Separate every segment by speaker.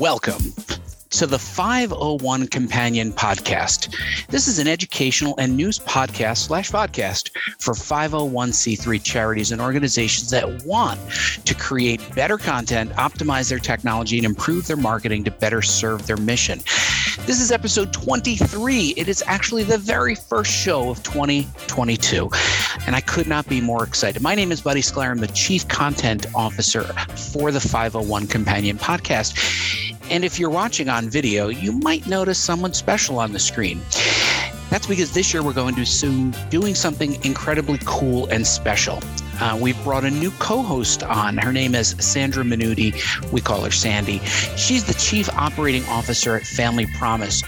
Speaker 1: Welcome to the 501 Companion Podcast. This is an educational and news podcast slash podcast for 501c3 charities and organizations that want to create better content, optimize their technology, and improve their marketing to better serve their mission. This is episode 23. It is actually the very first show of 2022, and I could not be more excited. My name is Buddy Sclair. I'm the Chief Content Officer for the 501 Companion Podcast. And if you're watching on video, you might notice someone special on the screen. That's because this year we're going to soon doing something incredibly cool and special. Uh, we've brought a new co-host on. Her name is Sandra Miniutti. We call her Sandy. She's the chief operating officer at Family Promise.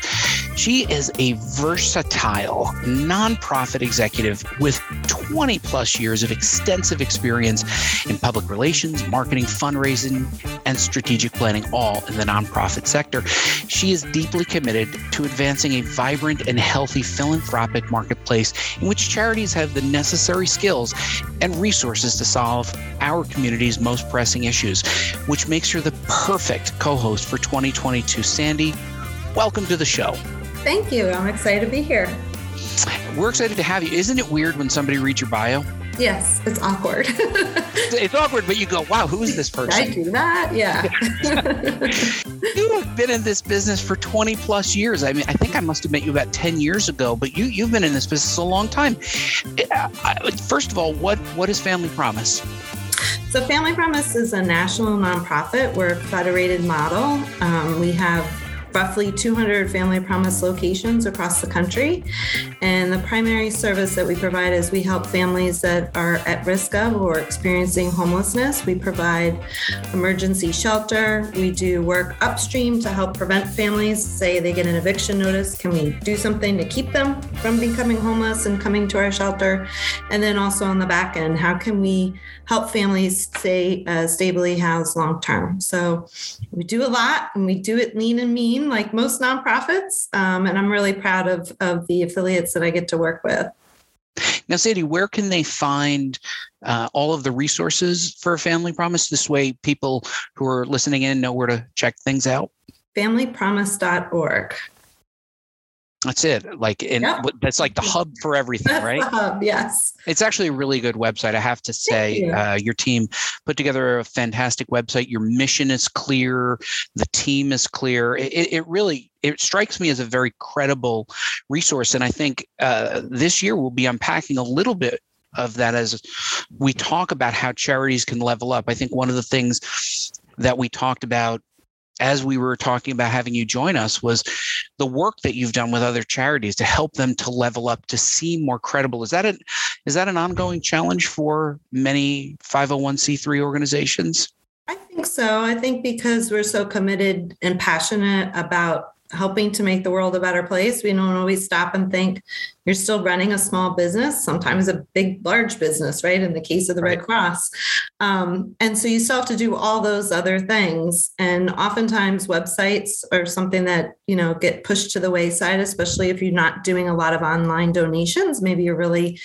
Speaker 1: She is a versatile nonprofit executive with 20 plus years of extensive experience in public relations, marketing, fundraising, and strategic planning, all in the nonprofit sector. She is deeply committed to advancing a vibrant and healthy philanthropic marketplace in which charities have the necessary skills and resources to solve our community's most pressing issues, which makes her the perfect co host for 2022. Sandy, welcome to the show.
Speaker 2: Thank you. I'm excited to be here.
Speaker 1: We're excited to have you. Isn't it weird when somebody reads your bio?
Speaker 2: Yes, it's awkward.
Speaker 1: it's awkward, but you go, wow, who is this person?
Speaker 2: I do that. Yeah.
Speaker 1: you have been in this business for 20 plus years. I mean, I think I must have met you about 10 years ago, but you, you've been in this business a long time. First of all, what, what is Family Promise?
Speaker 2: So, Family Promise is a national nonprofit. We're a federated model. Um, we have roughly 200 Family Promise locations across the country. And the primary service that we provide is we help families that are at risk of or experiencing homelessness. We provide emergency shelter. We do work upstream to help prevent families, say they get an eviction notice. Can we do something to keep them from becoming homeless and coming to our shelter? And then also on the back end, how can we help families stay uh, stably housed long term? So we do a lot and we do it lean and mean like most nonprofits. Um, and I'm really proud of, of the affiliates that I get to work with.
Speaker 1: Now, Sadie, where can they find uh, all of the resources for Family Promise? This way, people who are listening in know where to check things out.
Speaker 2: FamilyPromise.org.
Speaker 1: That's it. Like, and that's like the hub for everything,
Speaker 2: that's
Speaker 1: right?
Speaker 2: hub, yes.
Speaker 1: It's actually a really good website. I have to say, you. Uh, your team put together a fantastic website. Your mission is clear. The team is clear. It, it really, it strikes me as a very credible resource. And I think uh, this year we'll be unpacking a little bit of that as we talk about how charities can level up. I think one of the things that we talked about as we were talking about having you join us was the work that you've done with other charities to help them to level up to seem more credible. Is that an is that an ongoing challenge for many 501c3 organizations?
Speaker 2: I think so. I think because we're so committed and passionate about helping to make the world a better place. We don't always stop and think you're still running a small business, sometimes a big, large business, right? In the case of the right. Red Cross. Um, and so you still have to do all those other things. And oftentimes websites are something that, you know, get pushed to the wayside, especially if you're not doing a lot of online donations. Maybe you're really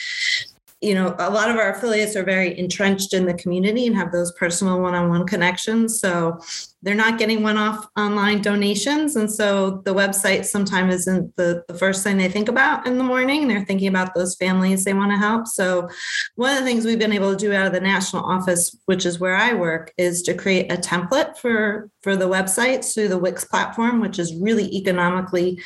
Speaker 2: you know, a lot of our affiliates are very entrenched in the community and have those personal one on one connections. So they're not getting one off online donations. And so the website sometimes isn't the, the first thing they think about in the morning. They're thinking about those families they want to help. So one of the things we've been able to do out of the national office, which is where I work, is to create a template for, for the websites through the Wix platform, which is really economically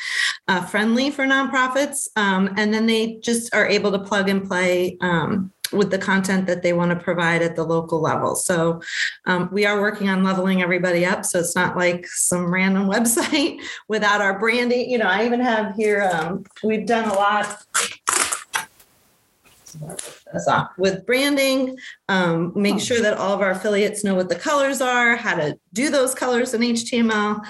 Speaker 2: uh, friendly for nonprofits. Um, and then they just are able to plug and play um, with the content that they want to provide at the local level. So um, we are working on leveling everybody up. So it's not like some random website without our branding. You know, I even have here, um, we've done a lot with branding, um, make sure that all of our affiliates know what the colors are, how to do those colors in HTML,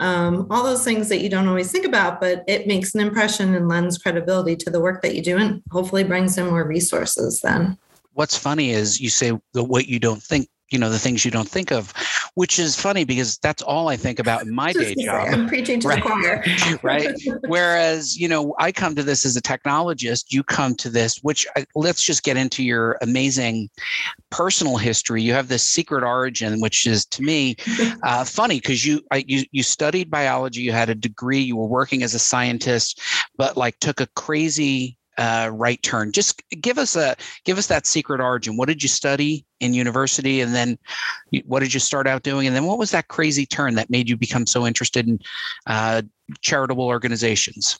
Speaker 2: um, all those things that you don't always think about, but it makes an impression and lends credibility to the work that you do and hopefully brings in more resources then.
Speaker 1: What's funny is you say the what you don't think you know the things you don't think of which is funny because that's all i think about in my day job.
Speaker 2: i'm preaching to right? the choir.
Speaker 1: Right. Whereas you know i come to this as a technologist you come to this which I, let's just get into your amazing personal history. You have this secret origin which is to me uh, funny because you I, you you studied biology you had a degree you were working as a scientist but like took a crazy uh, right turn. Just give us a give us that secret origin. What did you study in university, and then what did you start out doing, and then what was that crazy turn that made you become so interested in uh, charitable organizations?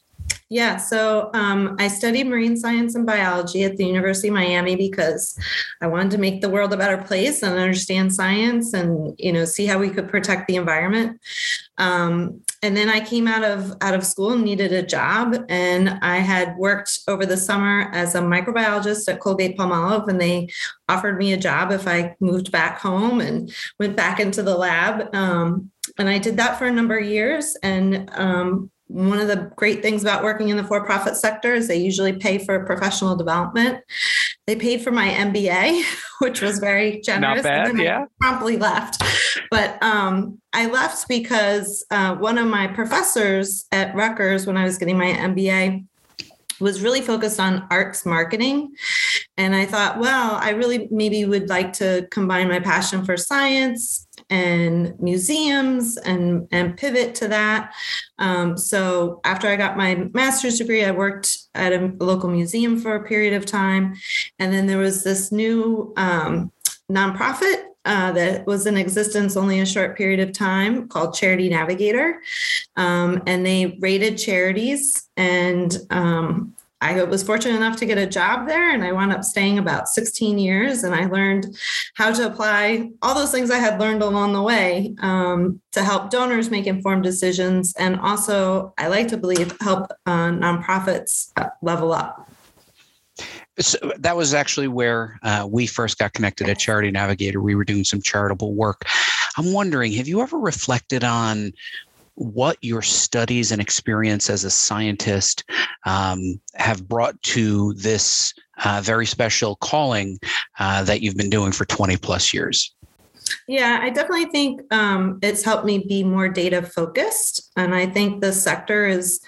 Speaker 2: Yeah, so um, I studied marine science and biology at the University of Miami because I wanted to make the world a better place and understand science and you know see how we could protect the environment. Um, and then I came out of out of school and needed a job, and I had worked over the summer as a microbiologist at Colgate Palmolive, and they offered me a job if I moved back home and went back into the lab. Um, and I did that for a number of years, and um, one of the great things about working in the for profit sector is they usually pay for professional development. They paid for my MBA, which was very generous.
Speaker 1: Not bad, yeah.
Speaker 2: promptly left. But um, I left because uh, one of my professors at Rutgers, when I was getting my MBA, was really focused on arts marketing. And I thought, well, I really maybe would like to combine my passion for science and museums and and pivot to that. Um, so after I got my master's degree, I worked at a local museum for a period of time, and then there was this new um, nonprofit uh, that was in existence only a short period of time called Charity Navigator. Um, and they rated charities and um, I was fortunate enough to get a job there and I wound up staying about 16 years. And I learned how to apply all those things I had learned along the way um, to help donors make informed decisions. And also, I like to believe, help uh, nonprofits uh, level up.
Speaker 1: So that was actually where uh, we first got connected at Charity Navigator. We were doing some charitable work. I'm wondering, have you ever reflected on what your studies and experience as a scientist um, have brought to this uh, very special calling uh, that you've been doing for 20 plus years?
Speaker 2: Yeah, I definitely think um, it's helped me be more data focused. And I think the sector is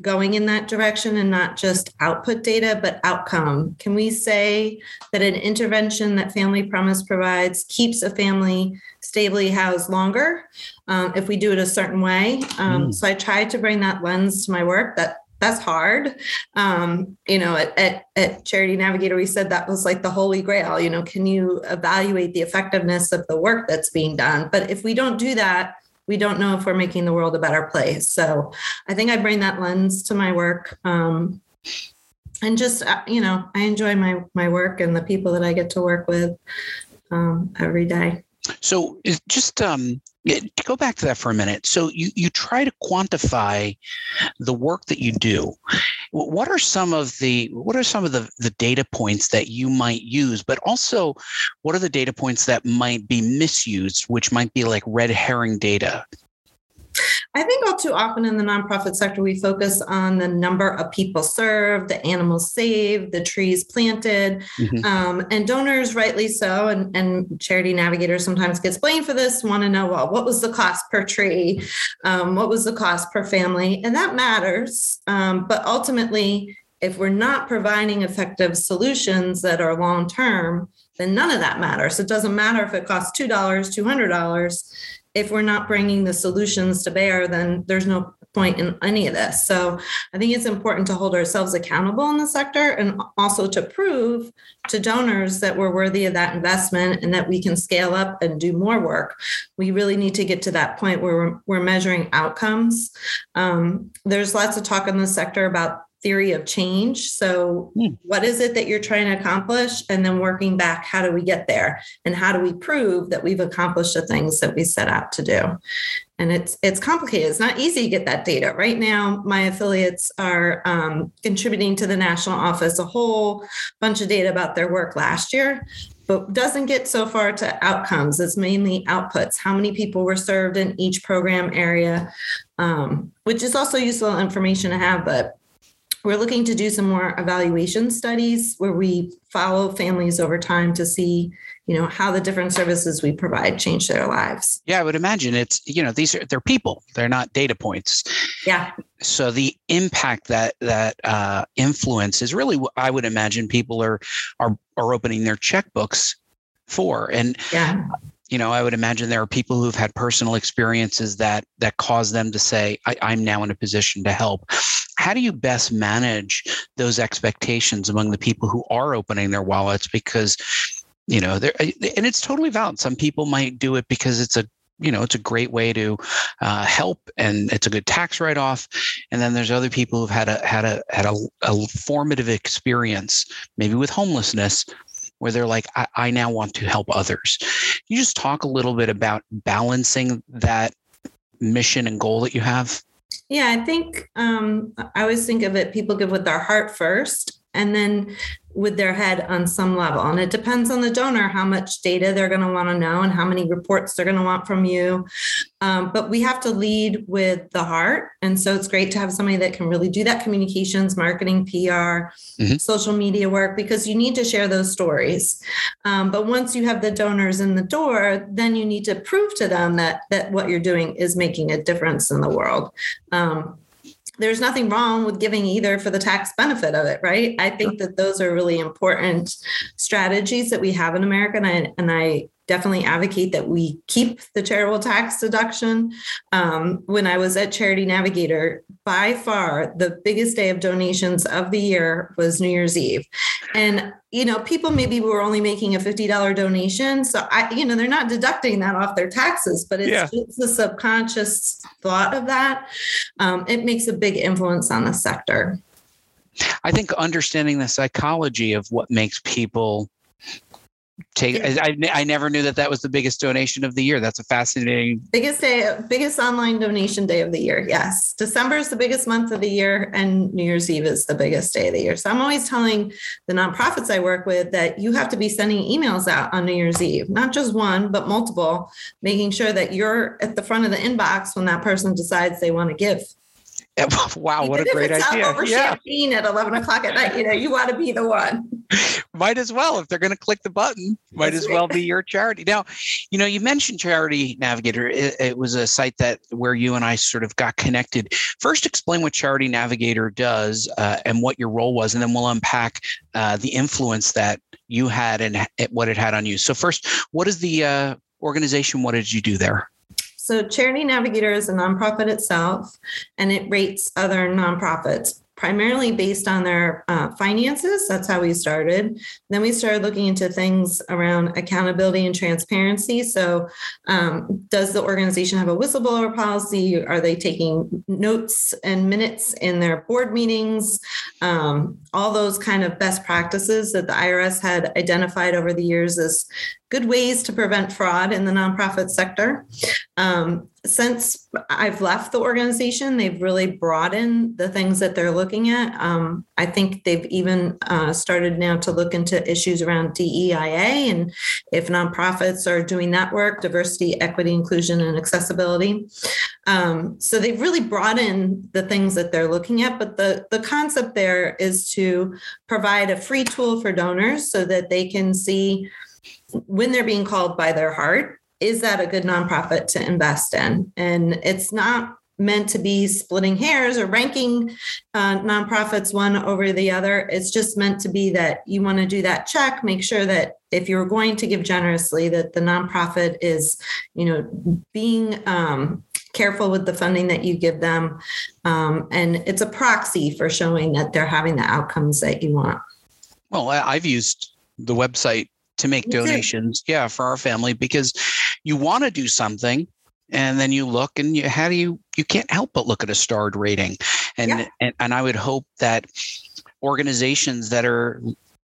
Speaker 2: going in that direction and not just output data, but outcome. Can we say that an intervention that Family Promise provides keeps a family stably housed longer um, if we do it a certain way? Um, mm. So I try to bring that lens to my work that that's hard. Um, you know, at, at, at, Charity Navigator, we said that was like the holy grail. You know, can you evaluate the effectiveness of the work that's being done? But if we don't do that, we don't know if we're making the world a better place. So I think I bring that lens to my work. Um, and just, uh, you know, I enjoy my, my work and the people that I get to work with um, every day.
Speaker 1: So just um, to go back to that for a minute. So you you try to quantify the work that you do. What are some of the what are some of the the data points that you might use, but also what are the data points that might be misused, which might be like red herring data?
Speaker 2: I think all too often in the nonprofit sector, we focus on the number of people served, the animals saved, the trees planted, mm-hmm. um, and donors, rightly so, and, and charity navigators sometimes gets blamed for this, want to know, well, what was the cost per tree? Um, what was the cost per family? And that matters. Um, but ultimately, if we're not providing effective solutions that are long term, then none of that matters. It doesn't matter if it costs $2, $200 if we're not bringing the solutions to bear, then there's no point in any of this. So I think it's important to hold ourselves accountable in the sector and also to prove to donors that we're worthy of that investment and that we can scale up and do more work. We really need to get to that point where we're, we're measuring outcomes. Um, there's lots of talk in the sector about theory of change. So, mm. what is it that you're trying to accomplish? And then working back, how do we get there? And how do we prove that we've accomplished the things that we set out to do? And it's it's complicated. It's not easy to get that data. Right now, my affiliates are um, contributing to the national office a whole bunch of data about their work last year, but doesn't get so far to outcomes. It's mainly outputs. How many people were served in each program area, um, which is also useful information to have, but we're looking to do some more evaluation studies where we follow families over time to see you know how the different services we provide change their lives.
Speaker 1: Yeah i would imagine it's you know these are they're people. They're not data points.
Speaker 2: Yeah.
Speaker 1: So the impact that that uh, influence is really what i would imagine people are are are opening their checkbooks for. And
Speaker 2: yeah
Speaker 1: you know i would imagine there are people who've had personal experiences that that cause them to say I, am now in a position to help. How do you best manage those expectations among the people who are opening their wallets? Because you know there and it's totally valid. Some people might do it because it's a you know it's a great way to uh, help and it's a good tax write-off. And then there's other people who've had a had a had a, a formative experience maybe with homelessness where they're like, I, I now want to help others. you just talk a little bit about balancing that mission and goal that you have?
Speaker 2: Yeah, I think um, I always think of it people give with their heart first. And then with their head on some level. And it depends on the donor how much data they're going to want to know and how many reports they're going to want from you. Um, but we have to lead with the heart. And so it's great to have somebody that can really do that communications, marketing, PR, mm-hmm. social media work, because you need to share those stories. Um, but once you have the donors in the door, then you need to prove to them that, that what you're doing is making a difference in the world. Um, there's nothing wrong with giving either for the tax benefit of it, right? I think that those are really important strategies that we have in America. And I, and I definitely advocate that we keep the charitable tax deduction. Um, when I was at Charity Navigator, by far the biggest day of donations of the year was New Year's Eve. And, you know, people maybe were only making a $50 donation. So I, you know, they're not deducting that off their taxes, but it's yeah. just the subconscious thought of that. Um, it makes a big influence on the sector.
Speaker 1: I think understanding the psychology of what makes people take I, I never knew that that was the biggest donation of the year. That's a fascinating.
Speaker 2: Biggest day biggest online donation day of the year yes. December is the biggest month of the year and new year's eve is the biggest day of the year. So i'm always telling the nonprofits i work with that you have to be sending emails out on new year's eve not just one but multiple making sure that you're at the front of the inbox when that person decides they want to give
Speaker 1: wow, what a great idea!
Speaker 2: Over yeah. champagne at eleven o'clock at night. You know, you want to be the one.
Speaker 1: might as well if they're going to click the button. Might as well be your charity. Now, you know, you mentioned Charity Navigator. It, it, was a site that where you and I sort of got connected. First, explain what Charity Navigator does uh, and what your role was, and then we'll unpack uh, the influence that you had and what it had on you. So, first, what is the uh, organization? What did you do there?
Speaker 2: So, Charity Navigator is a nonprofit itself, and it rates other nonprofits primarily based on their uh, finances. That's how we started. Then we started looking into things around accountability and transparency. So, um, does the organization have a whistleblower policy? Are they taking notes and minutes in their board meetings? Um, all those kind of best practices that the IRS had identified over the years as good ways to prevent fraud in the nonprofit sector. Um, since I've left the organization, they've really broadened the things that they're looking at. Um, I think they've even uh, started now to look into issues around DEIA and if nonprofits are doing that work, diversity, equity, inclusion, and accessibility. Um, so they've really broadened the things that they're looking at. But the, the concept there is to provide a free tool for donors so that they can see when they're being called by their heart, is that a good nonprofit to invest in? And it's not meant to be splitting hairs or ranking uh, nonprofits one over the other. It's just meant to be that you want to do that check, make sure that if you're going to give generously, that the nonprofit is, you know, being um, careful with the funding that you give them, um, and it's a proxy for showing that they're having the outcomes that you want.
Speaker 1: Well, I've used the website to make donations yeah for our family because you want to do something and then you look and you how do you you can't help but look at a starred rating and yeah. and, and i would hope that organizations that are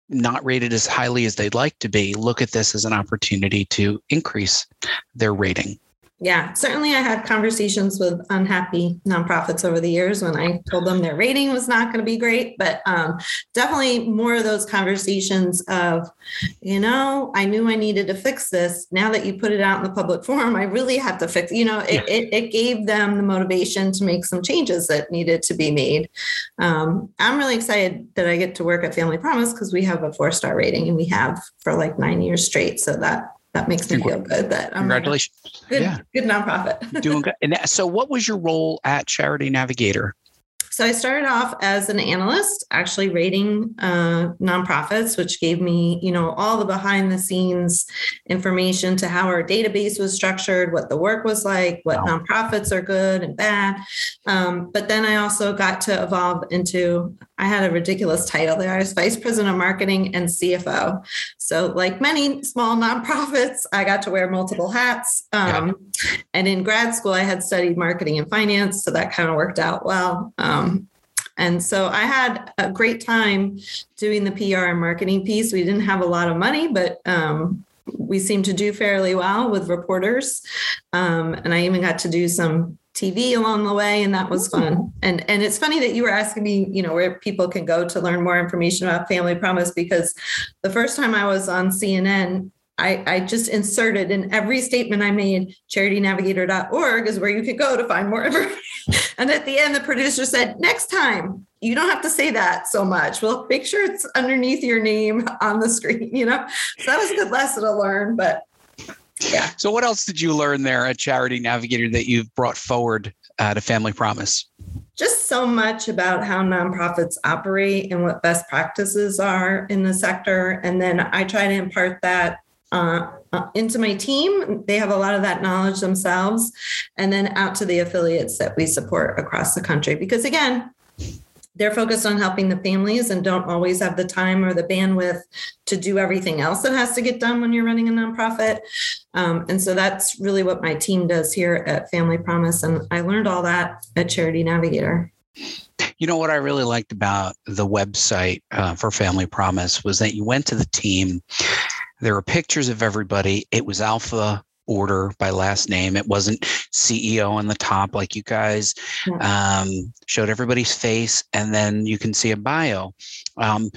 Speaker 1: not rated as highly as they'd like to be look at this as an opportunity to increase their rating
Speaker 2: yeah, certainly I had conversations with unhappy nonprofits over the years when I told them their rating was not going to be great, but um, definitely more of those conversations of, you know, I knew I needed to fix this. Now that you put it out in the public forum, I really have to fix, you know, it, yeah. it, it, gave them the motivation to make some changes that needed to be made. Um, I'm really excited that I get to work at Family Promise because we have a four star rating and we have for like nine years straight. So that that makes me feel good that
Speaker 1: I'm congratulations
Speaker 2: good yeah. good nonprofit
Speaker 1: doing good and so what was your role at charity navigator
Speaker 2: so I started off as an analyst, actually rating uh, nonprofits, which gave me, you know, all the behind the scenes information to how our database was structured, what the work was like, what wow. nonprofits are good and bad. Um, but then I also got to evolve into, I had a ridiculous title there. I was vice president of marketing and CFO. So, like many small nonprofits, I got to wear multiple hats. Um, yeah. And in grad school, I had studied marketing and finance. So that kind of worked out well. Um, um, and so I had a great time doing the PR and marketing piece. We didn't have a lot of money, but um, we seemed to do fairly well with reporters. Um, and I even got to do some TV along the way, and that was oh. fun. And and it's funny that you were asking me, you know, where people can go to learn more information about Family Promise because the first time I was on CNN, I, I, just inserted in every statement I made, charitynavigator.org is where you could go to find more information. and at the end, the producer said, next time, you don't have to say that so much. Well, make sure it's underneath your name on the screen, you know? So that was a good lesson to learn, but yeah.
Speaker 1: So what else did you learn there at Charity Navigator that you've brought forward uh, to Family Promise?
Speaker 2: just so much about how nonprofits operate and what best practices are in the sector. And then I try to impart that uh, uh, into my team. They have a lot of that knowledge themselves, and then out to the affiliates that we support across the country. Because again, they're focused on helping the families and don't always have the time or the bandwidth to do everything else that has to get done when you're running a nonprofit. Um, and so that's really what my team does here at Family Promise. And I learned all that at Charity Navigator.
Speaker 1: You know what I really liked about the website uh, for Family Promise was that you went to the team there were pictures of everybody. It was alpha order by last name. It wasn't CEO on the top like you guys um, showed everybody's face, and then you can see a bio. Um,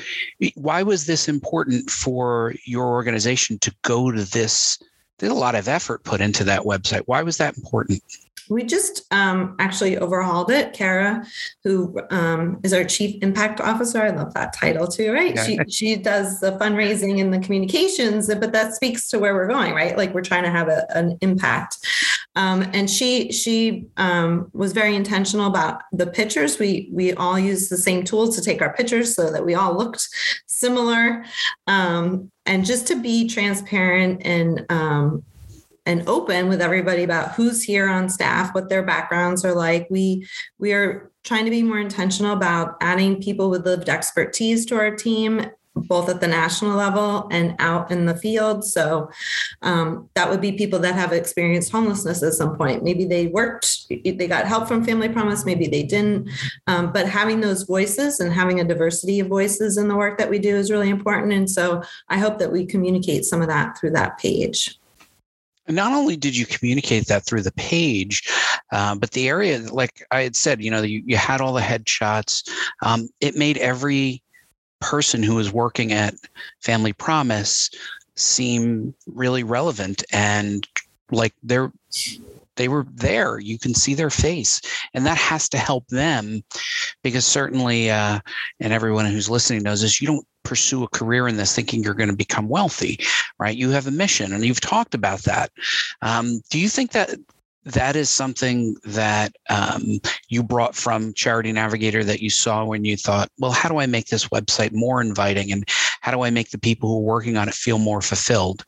Speaker 1: why was this important for your organization to go to this? There's a lot of effort put into that website. Why was that important?
Speaker 2: we just um, actually overhauled it. Kara, who um, is our chief impact officer, I love that title too, right? Yeah. She she does the fundraising and the communications, but that speaks to where we're going, right? Like we're trying to have a, an impact. Um, and she she um, was very intentional about the pictures. We we all use the same tools to take our pictures so that we all looked similar, um, and just to be transparent and um, and open with everybody about who's here on staff, what their backgrounds are like. We we are trying to be more intentional about adding people with lived expertise to our team both at the national level and out in the field. So um, that would be people that have experienced homelessness at some point. Maybe they worked, they got help from Family Promise, maybe they didn't. Um, but having those voices and having a diversity of voices in the work that we do is really important. And so I hope that we communicate some of that through that page.
Speaker 1: Not only did you communicate that through the page, uh, but the area, like I had said, you know, you, you had all the headshots. Um, it made every person who was working at Family Promise seem really relevant and like they're they were there. You can see their face. And that has to help them because certainly uh, and everyone who's listening knows this you don't pursue a career in this thinking you're going to become wealthy right? You have a mission and you've talked about that. Um, do you think that that is something that um, you brought from charity navigator that you saw when you thought well how do i make this website more inviting? And how do i make the people who are working on it feel more fulfilled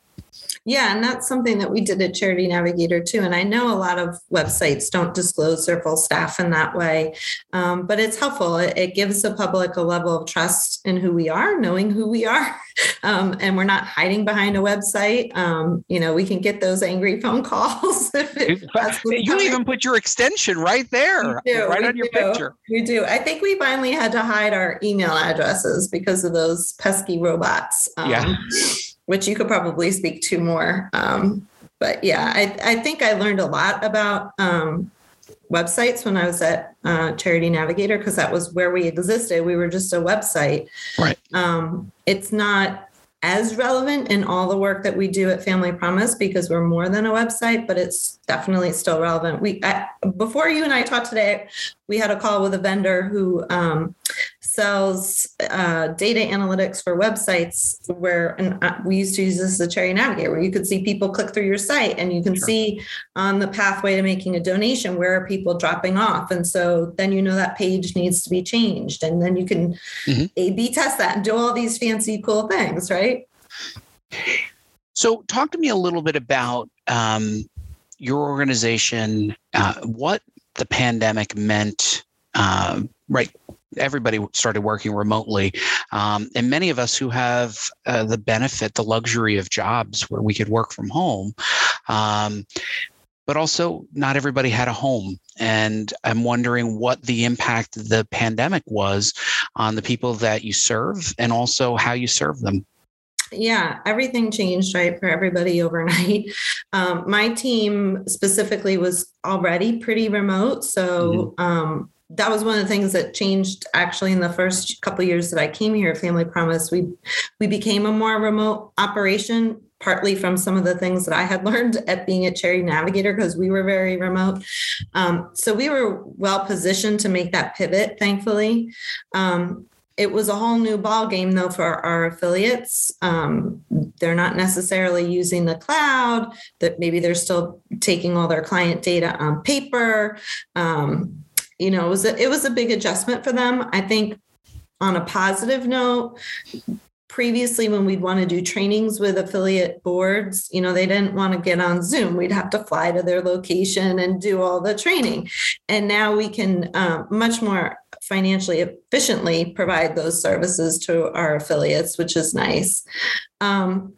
Speaker 2: yeah, and that's something that we did at Charity Navigator too. And I know a lot of websites don't disclose their full staff in that way, um, but it's helpful. It, it, gives the public a level of trust in who we are, knowing who we are, um, and we're not hiding behind a website. Um, you know, we can get those angry phone calls.
Speaker 1: you even put your extension right there, do, right on do. your picture.
Speaker 2: We do. I think we finally had to hide our email addresses because of those pesky robots.
Speaker 1: yeah
Speaker 2: which you could probably speak to more. Um, but yeah, I, I think I learned a lot about um, websites when I was at uh, Charity Navigator because that was where we existed. We were just a website.
Speaker 1: Right.
Speaker 2: Um, it's not as relevant in all the work that we do at Family Promise because we're more than a website, but it's definitely still relevant. We I, before you and I talked today, we had a call with a vendor who um, sells uh, data analytics for websites where and uh, we used to use this as a Charity Navigator where you could see people click through your site and you can sure. see on the pathway to making a donation where are people dropping off and so then you know that page needs to be changed and then you can mm-hmm. a b test that and do all these fancy cool things right
Speaker 1: so talk to me a little bit about um, your organization uh, what the pandemic meant uh, right everybody started working remotely. Um, and many of us who have uh, the benefit, the luxury of jobs where we could work from home. Um, but also, not everybody had a home. And I'm wondering what the impact the pandemic was on the people that you serve and also how you serve them
Speaker 2: yeah everything changed right for everybody overnight um, my team specifically was already pretty remote so mm-hmm. um, that was one of the things that changed actually in the first couple years that I came here Family Promise. We we became a more remote operation, partly from some of the things that I had learned at being at Charity Navigator because we were very remote. Um, so we were well positioned to make that pivot, thankfully. Um, it was a whole new ball game though for our affiliates um, they're not necessarily using the cloud that maybe they're still taking all their client data on paper um, you know, it was a, it was a big adjustment for them. I think on a positive note, previously when we'd want to do trainings with affiliate boards, you know, they didn't want to get on Zoom. We'd have to fly to their location and do all the training. And now we can um, much more financially efficiently provide those services to our affiliates, which is nice. Um,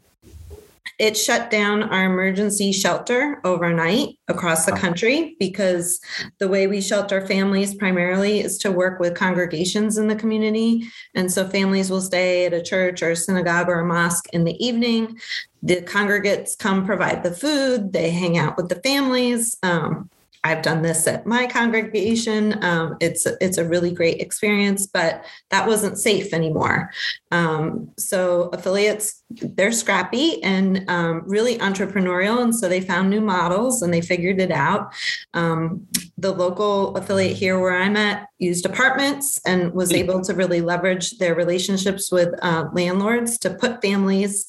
Speaker 2: it shut down our emergency shelter overnight across the country because the way we shelter families primarily is to work with congregations in the community. And so families will stay at a church or a synagogue or a mosque in the evening. The congregates come provide the food, they hang out with the families. Um, I've done this at my congregation. Um, it's it's a really great experience, but that wasn't safe anymore. Um, so affiliates they're scrappy and um, really entrepreneurial, and so they found new models and they figured it out. Um, the local affiliate here where I'm at used apartments and was able to really leverage their relationships with uh, landlords to put families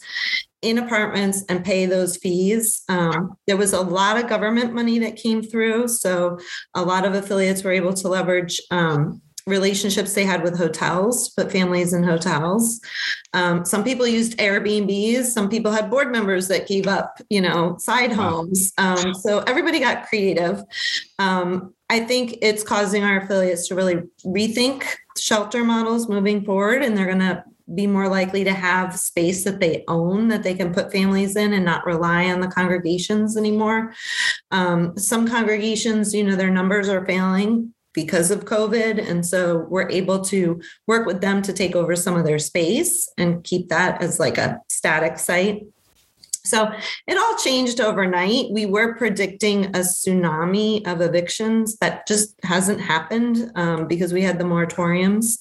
Speaker 2: in apartments and pay those fees. Um, there was a lot of government money that came through. So a lot of affiliates were able to leverage um, relationships they had with hotels, put families in hotels. Um, some people used Airbnbs. Some people had board members that gave up, you know, side homes. Um, so everybody got creative. Um, I think it's causing our affiliates to really rethink shelter models moving forward, and they're going to be more likely to have space that they own that they can put families in and not rely on the congregations anymore. Um, some congregations, you know, their numbers are failing because of COVID. And so we're able to work with them to take over some of their space and keep that as like a static site. So it all changed overnight. We were predicting a tsunami of evictions that just hasn't happened um, because we had the moratoriums.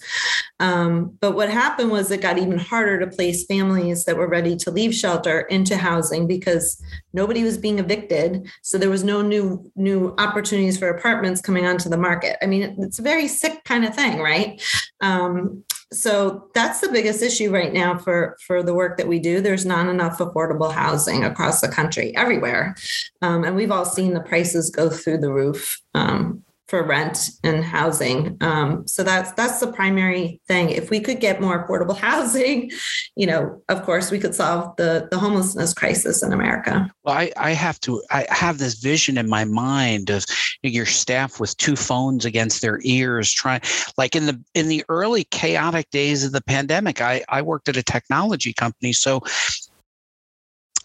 Speaker 2: Um, but what happened was it got even harder to place families that were ready to leave shelter into housing because nobody was being evicted. So there was no new new opportunities for apartments coming onto the market. I mean, it's a very sick kind of thing, right? Um, so that's the biggest issue right now for for the work that we do. There's not enough affordable housing across the country everywhere. Um, and we've all seen the prices go through the roof um, for rent and housing. Um, so that's that's the primary thing. If we could get more affordable housing, you know, of course, we could solve the the homelessness crisis in America.
Speaker 1: Well, I, I have to. I have this vision in my mind of your staff with two phones against their ears, trying like in the in the early chaotic days of the pandemic. I I worked at a technology company, so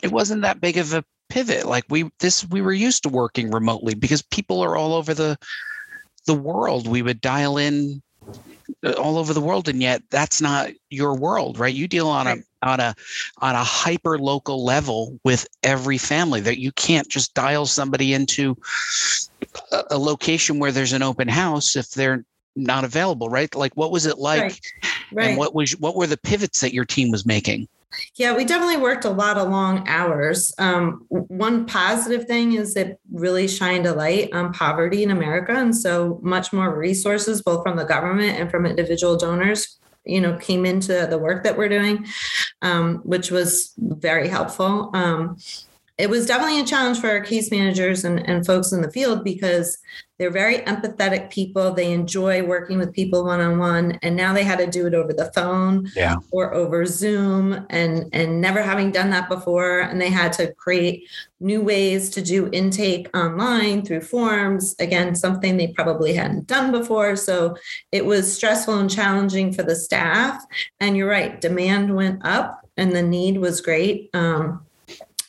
Speaker 1: it wasn't that big of a pivot like we this we were used to working remotely because people are all over the the world, we would dial in uh, all over the world, and yet that's not your world, right? You deal on right. a on a on a hyper local level with every family that you can't just dial somebody into a, a location where there's an open house if they're not available, right? Like, what was it like, right. Right. and what was what were the pivots that your team was making?
Speaker 2: Yeah, we definitely worked a lot of long hours. Um, one positive thing is it really shined a light on poverty in America. And so much more resources, both from the government and from individual donors, you know, came into the work that we're doing, um, which was very helpful. Um, it was definitely a challenge for our case managers and, and folks in the field because they're very empathetic people. They enjoy working with people one on one, and now they had to do it over the phone
Speaker 1: yeah.
Speaker 2: or over Zoom, and and never having done that before, and they had to create new ways to do intake online through forms. Again, something they probably hadn't done before, so it was stressful and challenging for the staff. And you're right, demand went up, and the need was great. Um,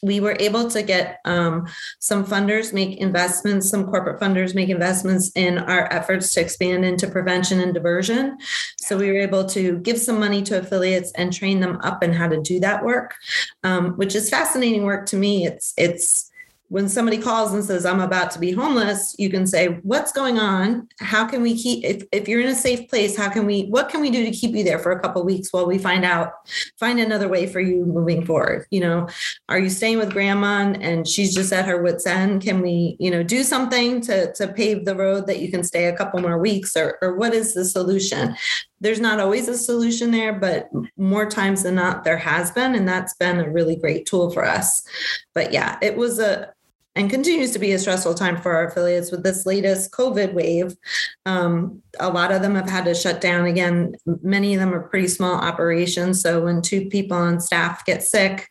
Speaker 2: we were able to get um, some funders make investments, some corporate funders make investments in our efforts to expand into prevention and diversion. So we were able to give some money to affiliates and train them up in how to do that work, um, which is fascinating work to me. It's it's when somebody calls and says i'm about to be homeless you can say what's going on? How can we keep if, if you're in a safe place how can we what can we do to keep you there for a couple weeks while we find out find another way for you moving forward? You know are you staying with grandma and she's just at her wits end? Can we you know do something to to pave the road that you can stay a couple more weeks or or what is the solution? There's not always a solution there but more times than not there has been and that's been a really great tool for us. But yeah it was a and continues to be a stressful time for our affiliates with this latest COVID wave. Um, a lot of them have had to shut down again. Many of them are pretty small operations. So when two people on staff get sick,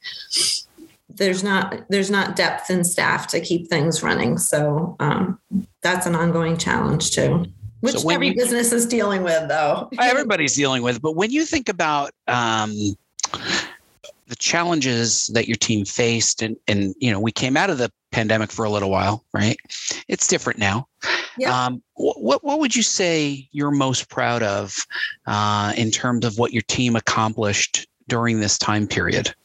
Speaker 2: there's not there's not depth in staff to keep things running. So um, that's an ongoing challenge too. Which so every you, business is dealing with, though.
Speaker 1: Everybody's dealing with. But when you think about um, the challenges that your team faced and and you know we came out of the pandemic for a little while right it's different now yeah. Um, what what would you say you're most proud of uh, in terms of what your team accomplished during this time period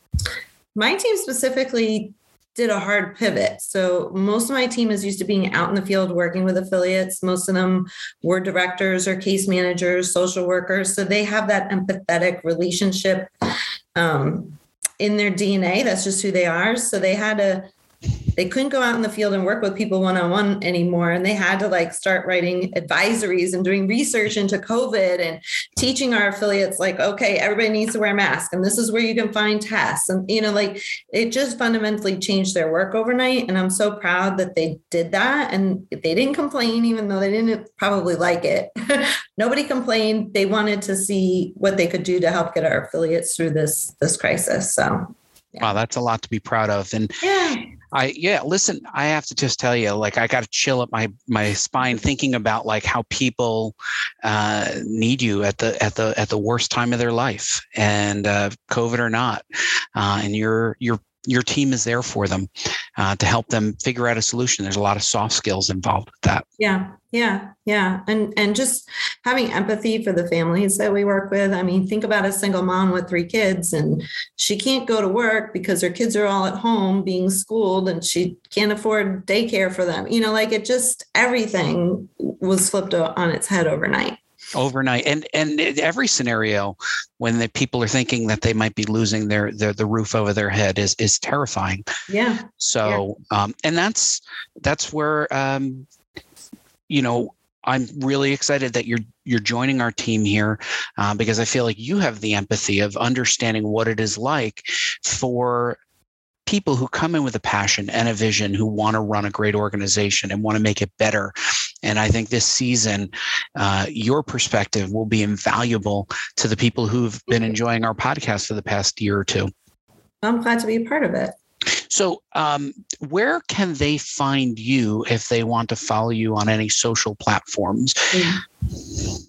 Speaker 2: my team specifically did a hard pivot. So most of my team is used to being out in the field working with affiliates. Most of them were directors or case managers, social workers. So they have that empathetic relationship um, in their DNA. That's just who they are. So they had to they couldn't go out in the field and work with people one on one anymore. And they had to like start writing advisories and doing research into COVID and teaching our affiliates, like, okay, everybody needs to wear a mask and this is where you can find tests. And, you know, like it just fundamentally changed their work overnight. And I'm so proud that they did that. And they didn't complain, even though they didn't probably like it. Nobody complained. They wanted to see what they could do to help get our affiliates through this this crisis. So
Speaker 1: yeah. Wow, that's a lot to be proud of. And yeah. I yeah, listen, I have to just tell you, like I got to chill up my my spine thinking about like how people uh, need you at the at the at the worst time of their life, and uh, COVID or not, uh, and you're you're your team is there for them uh, to help them figure out a solution. There's a lot of soft skills involved with that.
Speaker 2: Yeah, yeah, yeah, and and just having empathy for the families that we work with. I mean, think about a single mom with three kids, and she can't go to work because her kids are all at home being schooled, and she can't afford daycare for them. You know, like it just everything was flipped on its head overnight
Speaker 1: overnight. And and every scenario when the people are thinking that they might be losing their, their the roof over their head is is terrifying.
Speaker 2: Yeah.
Speaker 1: So yeah. um and that's that's where um you know I'm really excited that you're you're joining our team here uh, because I feel like you have the empathy of understanding what it is like for people who come in with a passion and a vision who want to run a great organization and want to make it better. And I think this season, uh, your perspective will be invaluable to the people who've been enjoying our podcast for the past year or two.
Speaker 2: I'm glad to be a part of it.
Speaker 1: So, um, where can they find you if they want to follow you on any social platforms?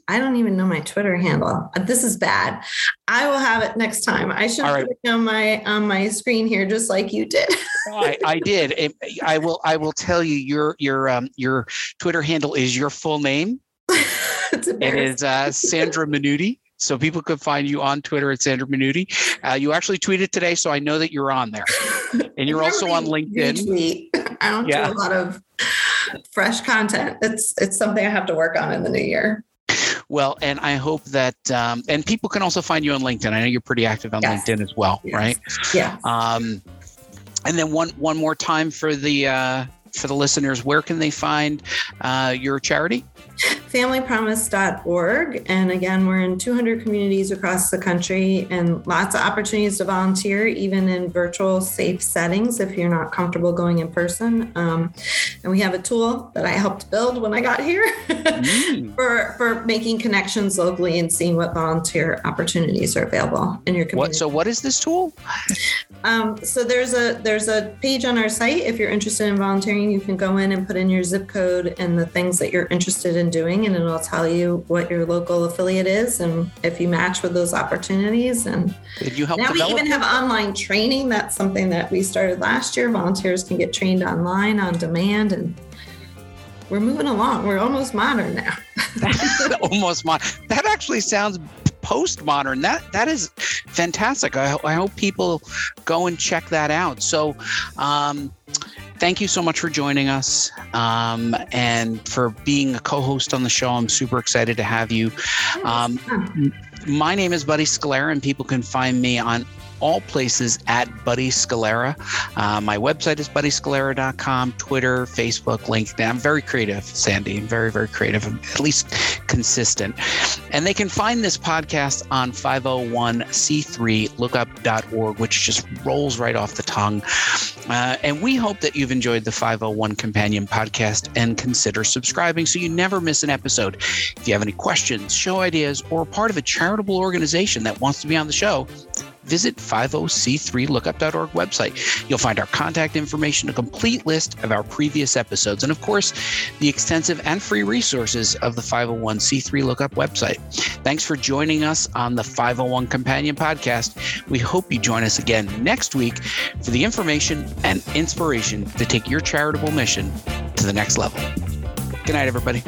Speaker 2: I don't even know my Twitter handle. This is bad. I will have it next time. I should right. put it on my on my screen here, just like you did.
Speaker 1: I, I, did. I will. I will tell you your your um, your Twitter handle is your full name. it is uh, Sandra Miniutti. So people could find you on Twitter at Sandra Miniutti. Uh, you actually tweeted today, so I know that you're on there, and you're also on LinkedIn.
Speaker 2: Retweet. I don't yeah. do a lot of fresh content. It's it's something I have to work on in the new year.
Speaker 1: Well, and I hope that, um, and people can also find you on LinkedIn. I know you're pretty active on yes. LinkedIn as well, yes. right?
Speaker 2: Yeah. Um,
Speaker 1: and then one one more time for the uh, for the listeners, where can they find uh, your charity?
Speaker 2: familypromise.org. And again, we're in 200 communities across the country and lots of opportunities to volunteer, even in virtual safe settings if you're not comfortable going in person. Um, and we have a tool that I helped build when I got here mm. for, for making connections locally and seeing what volunteer opportunities are available in your community.
Speaker 1: What, so, what is this tool?
Speaker 2: Um, so there's a there's a page on our site. If you're interested in volunteering, you can go in and put in your zip code and the things that you're interested in doing, and it'll tell you what your local affiliate is and if you match with those opportunities. And
Speaker 1: Did you help
Speaker 2: now we even have online training. That's something that we started last year. Volunteers can get trained online on demand and we're moving along. We're almost modern now.
Speaker 1: almost modern. That actually sounds postmodern. That that is fantastic. I, I hope people go and check that out. So, um, thank you so much for joining us um, and for being a co-host on the show. I'm super excited to have you. Um, my name is Buddy Scalera, and people can find me on all places at Buddy Scalera. Uh, my website is buddyscalera.com, Twitter, Facebook, LinkedIn. I'm very creative, Sandy. I'm very, very creative, at least consistent. And they can find this podcast on 501c3lookup.org, which just rolls right off the tongue. Uh, and we hope that you've enjoyed the 501 Companion podcast and consider subscribing so you never miss an episode. If you have any questions, show ideas, or part of a charitable organization that wants to be on the show, visit 50c3lookup.org website. You'll find our contact information, a complete list of our previous episodes, and of course, the extensive and free resources of the 501c3 Lookup website. Thanks for joining us on the 501 Companion Podcast. We hope you join us again next week for the information and inspiration to take your charitable mission to the next level. Good night, everybody.